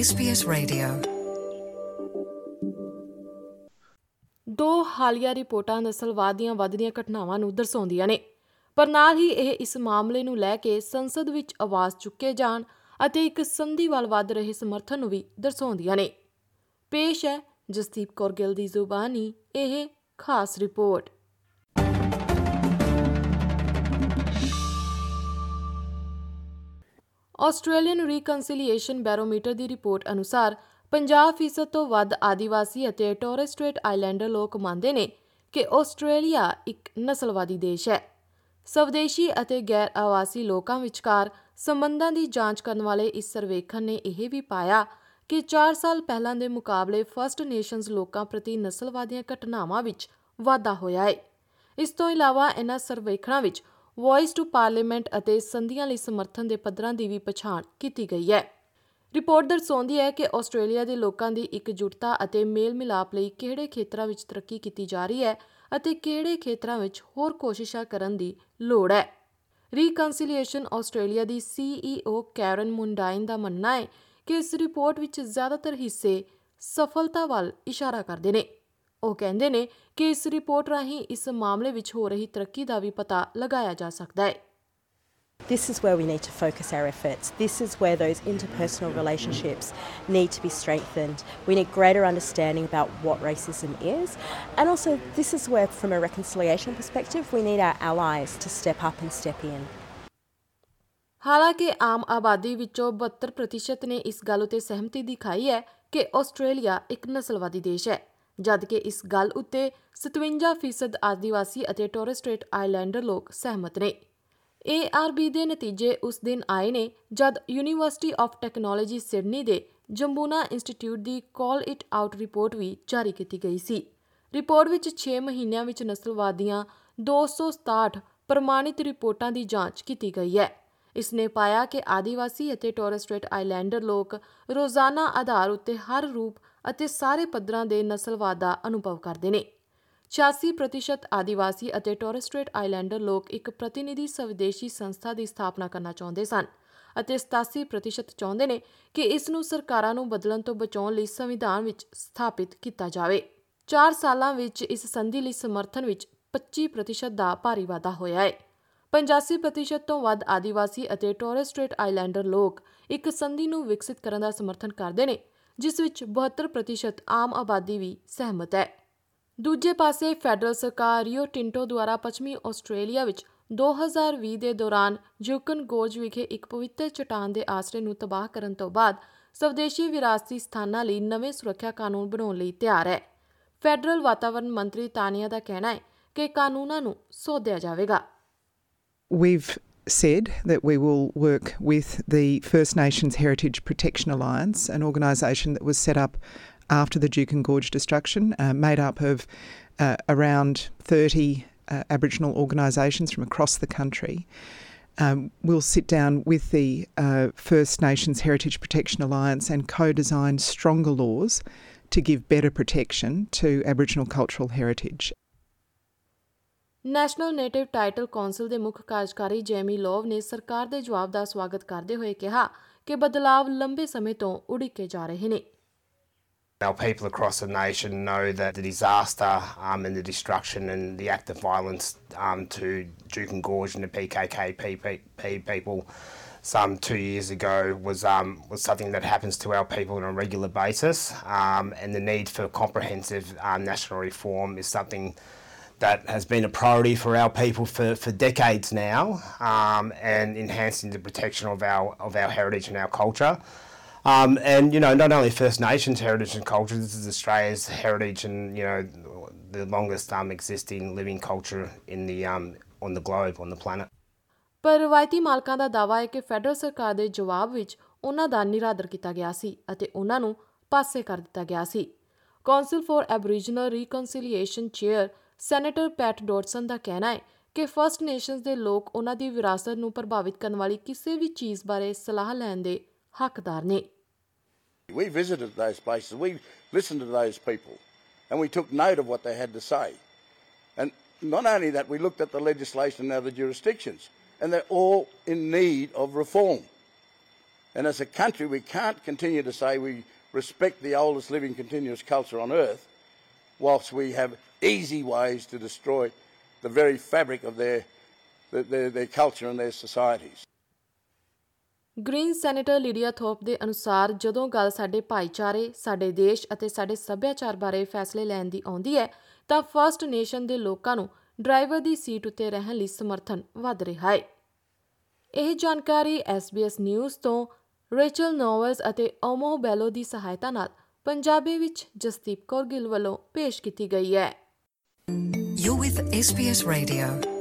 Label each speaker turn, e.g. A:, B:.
A: SBS Radio.
B: ਦੋ ਹਾਲੀਆ ਰਿਪੋਰਟਾਂ ਨਸਲਵਾਦ ਦੀਆਂ ਵੱਧਦੀਆਂ ਘਟਨਾਵਾਂ ਨੂੰ ਦਰਸਾਉਂਦੀਆਂ ਨੇ। ਪਰ ਨਾਲ ਹੀ ਇਹ ਇਸ ਮਾਮਲੇ ਨੂੰ ਲੈ ਕੇ ਸੰਸਦ ਵਿੱਚ ਆਵਾਜ਼ ਚੁੱਕੇ ਜਾਣ ਅਤੇ ਇੱਕ ਸੰਧੀ ਵੱਲ ਵੱਧ ਰਹੇ ਸਮਰਥਨ ਨੂੰ ਵੀ ਦਰਸਾਉਂਦੀਆਂ ਨੇ। ਪੇਸ਼ ਹੈ ਜਸਦੀਪ ਕੌਰ ਗਿੱਲ ਦੀ ਜ਼ੁਬਾਨੀ, ਇਹ ਖਾਸ ਰਿਪੋਰਟ। ਆਸਟ੍ਰੇਲੀਅਨ ਰੀਕਨਸੀਲੀਏਸ਼ਨ ਬੈਰੋਮੀਟਰ ਦੀ ਰਿਪੋਰਟ ਅਨੁਸਾਰ 50% ਤੋਂ ਵੱਧ ਆਦੀਵਾਸੀ ਅਤੇ ਟੋਰਸ ਸਟ੍ਰੇਟ ਆਈਲੈਂਡਰ ਲੋਕ ਮੰਨਦੇ ਨੇ ਕਿ ਆਸਟ੍ਰੇਲੀਆ ਇੱਕ ਨਸਲਵਾਦੀ ਦੇਸ਼ ਹੈ। ਸਵਦੇਸ਼ੀ ਅਤੇ ਗੈਰ ਆਵਾਸੀ ਲੋਕਾਂ ਵਿਚਕਾਰ ਸੰਬੰਧਾਂ ਦੀ ਜਾਂਚ ਕਰਨ ਵਾਲੇ ਇਸ ਸਰਵੇਖਣ ਨੇ ਇਹ ਵੀ ਪਾਇਆ ਕਿ 4 ਸਾਲ ਪਹਿਲਾਂ ਦੇ ਮੁਕਾਬਲੇ ਫਰਸਟ ਨੇਸ਼ਨਸ ਲੋਕਾਂ ਪ੍ਰਤੀ ਨਸਲਵਾਦੀਆਂ ਘਟਨਾਵਾਂ ਵਿੱਚ ਵਾਧਾ ਹੋਇਆ ਹੈ। ਇਸ ਤੋਂ ਇਲਾਵਾ ਇਹਨਾਂ ਸਰਵੇਖਣਾਂ ਵਿੱਚ ਵੌਇਸ ਟੂ ਪਾਰਲੀਮੈਂਟ ਅਤੇ ਸੰਧੀਆਂ ਲਈ ਸਮਰਥਨ ਦੇ ਪੱਧਰਾਂ ਦੀ ਵੀ ਪਛਾਣ ਕੀਤੀ ਗਈ ਹੈ। ਰਿਪੋਰਟ ਦਰਸਾਉਂਦੀ ਹੈ ਕਿ ਆਸਟ੍ਰੇਲੀਆ ਦੇ ਲੋਕਾਂ ਦੀ ਇਕਜੁੱਟਤਾ ਅਤੇ ਮੇਲ ਮਿਲਾਪ ਲਈ ਕਿਹੜੇ ਖੇਤਰਾਂ ਵਿੱਚ ਤਰੱਕੀ ਕੀਤੀ ਜਾ ਰਹੀ ਹੈ ਅਤੇ ਕਿਹੜੇ ਖੇਤਰਾਂ ਵਿੱਚ ਹੋਰ ਕੋਸ਼ਿਸ਼ਾਂ ਕਰਨ ਦੀ ਲੋੜ ਹੈ। ਰੀਕਨਸੀਲੀਏਸ਼ਨ ਆਸਟ੍ਰੇਲੀਆ ਦੀ ਸੀਈਓ ਕੈਰਨ ਮੁੰਡਾਈਨ ਦਾ ਮੰਨਣਾ ਹੈ ਕਿ ਇਸ ਰਿਪੋਰਟ ਵਿੱਚ ਜ਼ਿਆਦਾਤਰ ਹਿੱਸੇ ਸਫਲਤਾ ਵੱਲ ਇਸ਼ਾਰਾ ਕਰਦੇ ਨੇ। ਉਹ ਕਹਿੰਦੇ ਨੇ ਕਿ ਇਸ ਰਿਪੋਰਟ ਰਾਹੀਂ ਇਸ ਮਾਮਲੇ ਵਿੱਚ ਹੋ ਰਹੀ ਤਰੱਕੀ ਦਾ ਵੀ ਪਤਾ ਲਗਾਇਆ ਜਾ ਸਕਦਾ ਹੈ
C: This is where we need to focus our efforts. This is where those interpersonal relationships need to be strengthened. We need greater understanding about what racism is. And also, this is where, from a reconciliation perspective, we need our allies to step up and step in.
B: ਹਾਲਾਂਕਿ ਆਮ ਆਬਾਦੀ ਵਿੱਚੋਂ 72% ਨੇ ਇਸ ਗੱਲ ਉਤੇ ਸਹਿਮਤੀ ਦਿਖਾਈ ਹੈ ਕਿ ਆਸਟ੍ਰੇਲੀਆ ਇੱਕ ਨਸਲਵਾਦੀ ਦੇਸ਼ ਹੈ ਜਦਕਿ ਇਸ ਗੱਲ ਉਤੇ 57% ਆਦੀਵਾਸੀ ਅਤੇ ਟੋਰਸ ਸਟ੍ਰੇਟ ਆਈਲੈਂਡਰ ਲੋਕ ਸਹਿਮਤ ਨੇ। ARB ਦੇ ਨਤੀਜੇ ਉਸ ਦਿਨ ਆਏ ਨੇ ਜਦ ਯੂਨੀਵਰਸਿਟੀ ਆਫ ਟੈਕਨੋਲੋਜੀ ਸਿਡਨੀ ਦੇ ਜੰਬੂਨਾ ਇੰਸਟੀਚਿਊਟ ਦੀ ਕਾਲ ਇਟ ਆਊਟ ਰਿਪੋਰਟ ਵੀ ਜਾਰੀ ਕੀਤੀ ਗਈ ਸੀ। ਰਿਪੋਰਟ ਵਿੱਚ 6 ਮਹੀਨਿਆਂ ਵਿੱਚ ਨਸਲਵਾਦੀਆਂ 267 ਪ੍ਰਮਾਣਿਤ ਰਿਪੋਰਟਾਂ ਦੀ ਜਾਂਚ ਕੀਤੀ ਗਈ ਹੈ। ਇਸ ਨੇ ਪਾਇਆ ਕਿ ਆਦੀਵਾਸੀ ਅਤੇ ਟੋਰਸ ਸਟ੍ਰੇਟ ਆਈਲੈਂਡਰ ਲੋਕ ਰੋਜ਼ਾਨਾ ਆਧਾਰ ਉੱਤੇ ਹਰ ਰੂਪ ਅਤੇ ਸਾਰੇ ਪੱਧਰਾਂ ਦੇ ਨਸਲਵਾਦ ਦਾ ਅਨੁਭਵ ਕਰਦੇ ਨੇ। 86% ਆਦੀਵਾਸੀ ਅਤੇ ਟੋਰਸ ਸਟ੍ਰੇਟ ਆਈਲੈਂਡਰ ਲੋਕ ਇੱਕ ਪ੍ਰਤੀਨਿਧੀ ਸਵਦੇਸ਼ੀ ਸੰਸਥਾ ਦੀ ਸਥਾਪਨਾ ਕਰਨਾ ਚਾਹੁੰਦੇ ਸਨ ਅਤੇ 87% ਚਾਹੁੰਦੇ ਨੇ ਕਿ ਇਸ ਨੂੰ ਸਰਕਾਰਾਂ ਨੂੰ ਬਦਲਣ ਤੋਂ ਬਚਾਉਣ ਲਈ ਸੰਵਿਧਾਨ ਵਿੱਚ ਸਥਾਪਿਤ ਕੀਤਾ ਜਾਵੇ। 4 ਸਾਲਾਂ ਵਿੱਚ ਇਸ ਸੰਧੀ ਲਈ ਸਮਰਥਨ ਵਿੱਚ 25% ਦਾ ਭਾਰੀ ਵਾਧਾ ਹੋਇਆ ਹੈ। 85% ਤੋਂ ਵੱਧ ਆਦੀਵਾਸੀ ਅਤੇ ਟੋਰਸ ਸਟ੍ਰੇਟ ਆਈਲੈਂਡਰ ਲੋਕ ਇੱਕ ਸੰਧੀ ਨੂੰ ਵਿਕਸਿਤ ਕਰਨ ਦਾ ਸਮਰਥਨ ਕਰਦੇ ਨੇ ਜਿਸ ਵਿੱਚ 72% ਆਮ ਆਬਾਦੀ ਵੀ ਸਹਿਮਤ ਹੈ। ਦੂਜੇ ਪਾਸੇ ਫੈਡਰਲ ਸਰਕਾਰ ਰਿਓ ਟਿੰਟੋ ਦੁਆਰਾ ਪੱਛਮੀ ਆਸਟ੍ਰੇਲੀਆ ਵਿੱਚ 2020 ਦੇ ਦੌਰਾਨ ਜੂਕਨ ਗੋਜ ਵਿਖੇ ਇੱਕ ਪਵਿੱਤਰ ਚਟਾਨ ਦੇ ਆਸਰੇ ਨੂੰ ਤਬਾਹ ਕਰਨ ਤੋਂ ਬਾਅਦ ਸਵਦੇਸ਼ੀ ਵਿਰਾਸਤੀ ਸਥਾਨਾਂ ਲਈ ਨਵੇਂ ਸੁਰੱਖਿਆ ਕਾਨੂੰਨ ਬਣਾਉਣ ਲਈ ਤਿਆਰ ਹੈ। ਫੈਡਰਲ ਵਾਤਾਵਰਣ ਮੰਤਰੀ ਤਾਨੀਆ ਦਾ ਕਹਿਣਾ ਹੈ ਕਿ ਕਾਨੂੰਨਾਂ ਨੂੰ ਸੋਧਿਆ ਜਾਵੇਗਾ।
D: We've said that we will work with the First Nations Heritage Protection Alliance, an organisation that was set up after the Duke and Gorge destruction, uh, made up of uh, around 30 uh, Aboriginal organisations from across the country. Um, we'll sit down with the uh, First Nations Heritage Protection Alliance and co design stronger laws to give better protection to Aboriginal cultural heritage.
B: National native title council ਦੇ ਮੁੱਖ ਕਾਰਜਕਾਰੀ Jamie ਲੋਵ ਨੇ ਸਰਕਾਰ ਦੇ ਜਵਾਬ ਦਾ ਸਵਾਗਤ ਕਰਦੇ ਹੋਏ ਕਿਹਾ ਕਿ ਬਦਲਾਵ ਲੰਬੇ ਸਮੇਂ ਤੋਂ ਉਡੀਕੇ ਜਾ ਰਹੇ ਨੇ
E: Our people across the nation know that the disaster um, and the destruction and the act of violence um, to Duke and Gorge and the PKK people some two years ago was um, was something that happens to our people on a regular basis, um, and the need for comprehensive um, national reform is something that has been a priority for our people for, for decades now, um, and enhancing the protection of our of our heritage and our culture. Um, and you know, not only First Nations heritage and culture, this is Australia's heritage and you know the longest um, existing living culture in the um, on the globe on the planet.
B: ਪਰ ਰਵਾਇਤੀ ਮਾਲਕਾਂ ਦਾ ਦਾਅਵਾ ਹੈ ਕਿ federal ਸਰਕਾਰ ਦੇ ਜਵਾਬ ਵਿੱਚ ਉਹਨਾਂ ਦਾ ਨਿਰਾਦਰ ਕੀਤਾ ਗਿਆ ਸੀ ਅਤੇ ਉਹਨਾਂ ਨੂੰ ਪਾਸੇ ਕਰ ਦਿੱਤਾ ਗਿਆ ਸੀ council for Aboriginal reconciliation chair senator Pat Dodson ਦਾ ਕਹਿਣਾ ਹੈ ਕਿ ਫਰਸਟ ਨੇਸ਼ਨਸ ਦੇ ਲੋਕ ਉਹਨਾਂ ਦੀ ਵਿਰਾਸਤ ਨੂੰ ਪ੍ਰਭਾਵਿਤ ਕਰਨ ਵਾਲੀ ਕਿਸੇ ਵੀ ਚੀਜ਼ ਬਾਰੇ ਸਲਾਹ ਲੈਣ ਦੇ ਹੱਕਦਾਰ ਨੇ
F: We visited those places, we listened to those people, and we took note of what they had to say. And not only that, we looked at the legislation in other jurisdictions, and they're all in need of reform. And as a country, we can't continue to say we respect the oldest living continuous culture on earth whilst we have easy ways to destroy the very fabric of their, their, their culture and their societies.
B: Green senator Lidia Thorpe ਦੇ ਅਨੁਸਾਰ ਜਦੋਂ ਗੱਲ ਸਾਡੇ ਭਾਈਚਾਰੇ ਸਾਡੇ ਦੇਸ਼ ਅਤੇ ਸਾਡੇ ਸੱਭਿਆਚਾਰ ਬਾਰੇ ਫੈਸਲੇ ਲੈਣ ਦੀ ਆਉਂਦੀ ਹੈ ਤਾਂ ਫਰਸਟ ਨੇਸ਼ਨ ਦੇ ਲੋਕਾਂ ਨੂੰ ਡਰਾਈਵਰ ਦੀ ਸੀਟ ਉੱਤੇ ਰਹਿਣ ਲਈ ਸਮਰਥਨ ਵੱਧ ਰਿਹਾ ਹੈ ਇਹ ਜਾਣਕਾਰੀ SBS ਨਿਊਜ਼ ਤੋਂ ਰੇਚਲ ਨੋਵਲਸ ਅਤੇ ਓਮੋ ਬੈਲੋ ਦੀ ਸਹਾਇਤਾ ਨਾਲ ਪੰਜਾਬੀ ਵਿੱਚ ਜਸਦੀਪ ਕੌਰ ਗਿੱਲ ਵੱਲੋਂ ਪੇਸ਼ ਕੀਤੀ ਗਈ ਹੈ
A: You're with SBS Radio.